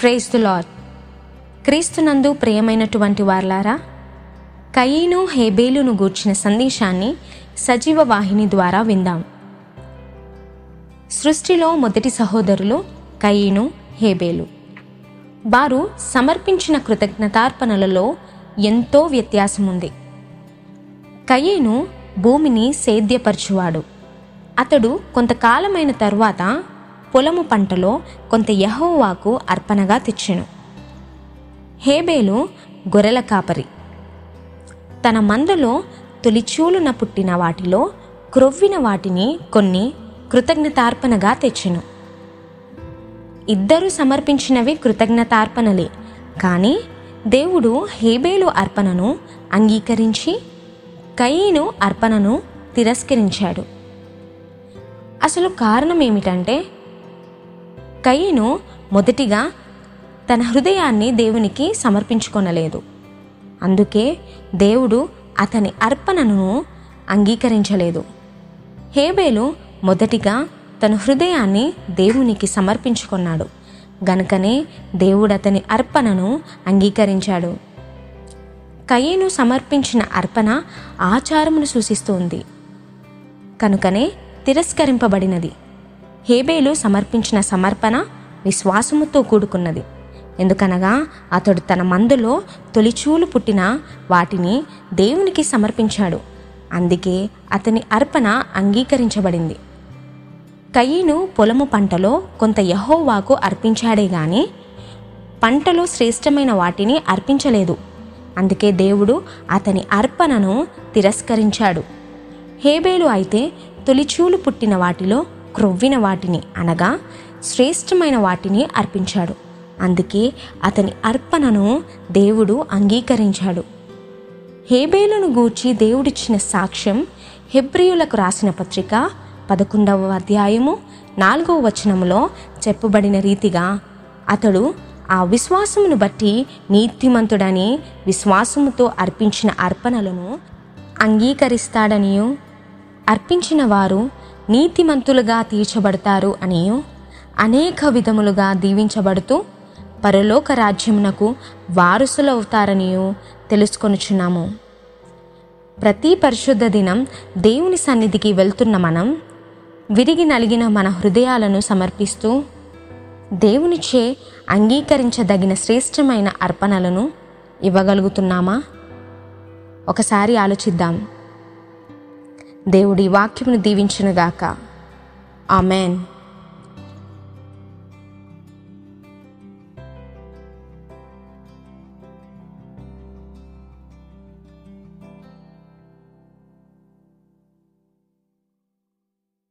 Praise దు lord క్రీస్తునందు ప్రియమైనటువంటి వార్లారా కయీను హేబేలును గూర్చిన సందేశాన్ని సజీవ వాహిని ద్వారా విందాం. సృష్టిలో మొదటి సహోదరులు కయీను హేబేలు. వారు సమర్పించిన కృతజ్ఞతార్పణలలో ఎంతో వ్యత్యాసం ఉంది కయీను భూమిని సేద్యపరచువాడు. అతడు కొంతకాలమైన తరువాత పొలము పంటలో కొంత యహోవాకు అర్పణగా తెచ్చెను. హేబేలు గొర్రెల కాపరి. తన మందలో తొలిచూలున పుట్టిన వాటిలో క్రొవ్విన వాటిని కొన్ని కృతజ్ఞతార్పణగా తెచ్చెను. ఇద్దరు సమర్పించినవి కృతజ్ఞతార్పణలే కానీ దేవుడు హేబేలు అర్పణను అంగీకరించి కయీను అర్పణను తిరస్కరించాడు. అసలు కారణం ఏమిటంటే కయ్యను మొదటిగా తన హృదయాన్ని దేవునికి సమర్పించుకొనలేదు. అందుకే దేవుడు అతని అర్పణను అంగీకరించలేదు. హేబేలు మొదటిగా తన హృదయాన్ని దేవునికి సమర్పించుకున్నాడు. గనుకనే దేవుడు అతని అర్పణను అంగీకరించాడు. కయ్యను సమర్పించిన అర్పణ ఆచారమును సూచిస్తుంది. కనుకనే తిరస్కరింపబడినది. హేబేలు సమర్పించిన సమర్పణ విశ్వాసముతో కూడుకున్నది. ఎందుకనగా అతడు తన మందులో తొలిచూలు పుట్టిన వాటిని దేవునికి సమర్పించాడు. అందుకే అతని అర్పణ అంగీకరించబడింది. కయ్యను పొలము పంటలో కొంత యహోవాకు అర్పించాడే గాని పంటలో శ్రేష్టమైన వాటిని అర్పించలేదు. అందుకే దేవుడు అతని అర్పణను తిరస్కరించాడు. హేబేలు అయితే తొలిచూలు పుట్టిన వాటిలో క్రొవ్విన వాటిని అనగా శ్రేష్టమైన వాటిని అర్పించాడు. అందుకే అతని అర్పణను దేవుడు అంగీకరించాడు. హేబేలును గూర్చి దేవుడిచ్చిన సాక్ష్యం హెబ్రియులకు రాసిన పత్రిక పదకొండవ అధ్యాయము నాలుగవ వచనములో చెప్పబడిన రీతిగా అతడు ఆ విశ్వాసమును బట్టి నీతిమంతుడని విశ్వాసముతో అర్పించిన అర్పణలను అంగీకరిస్తాడనియు. అర్పించిన వారు నీతిమంతులుగా తీర్చబడతారు అని అనేక విధములుగా దీవించబడుతూ పరలోక రాజ్యమునకు వారసులవుతారనియు తెలుసుకొనుచున్నాము. ప్రతి పరిశుద్ధ దినం దేవుని సన్నిధికి వెళ్తున్న మనం విరిగి నలిగిన మన హృదయాలను సమర్పిస్తూ దేవునిచే అంగీకరించదగిన శ్రేష్టమైన అర్పణలను ఇవ్వగలుగుతున్నామా? ఒకసారి ఆలోచిద్దాం. దేవుడి వాక్యమును దీవించునుగాక. ఆమెన్.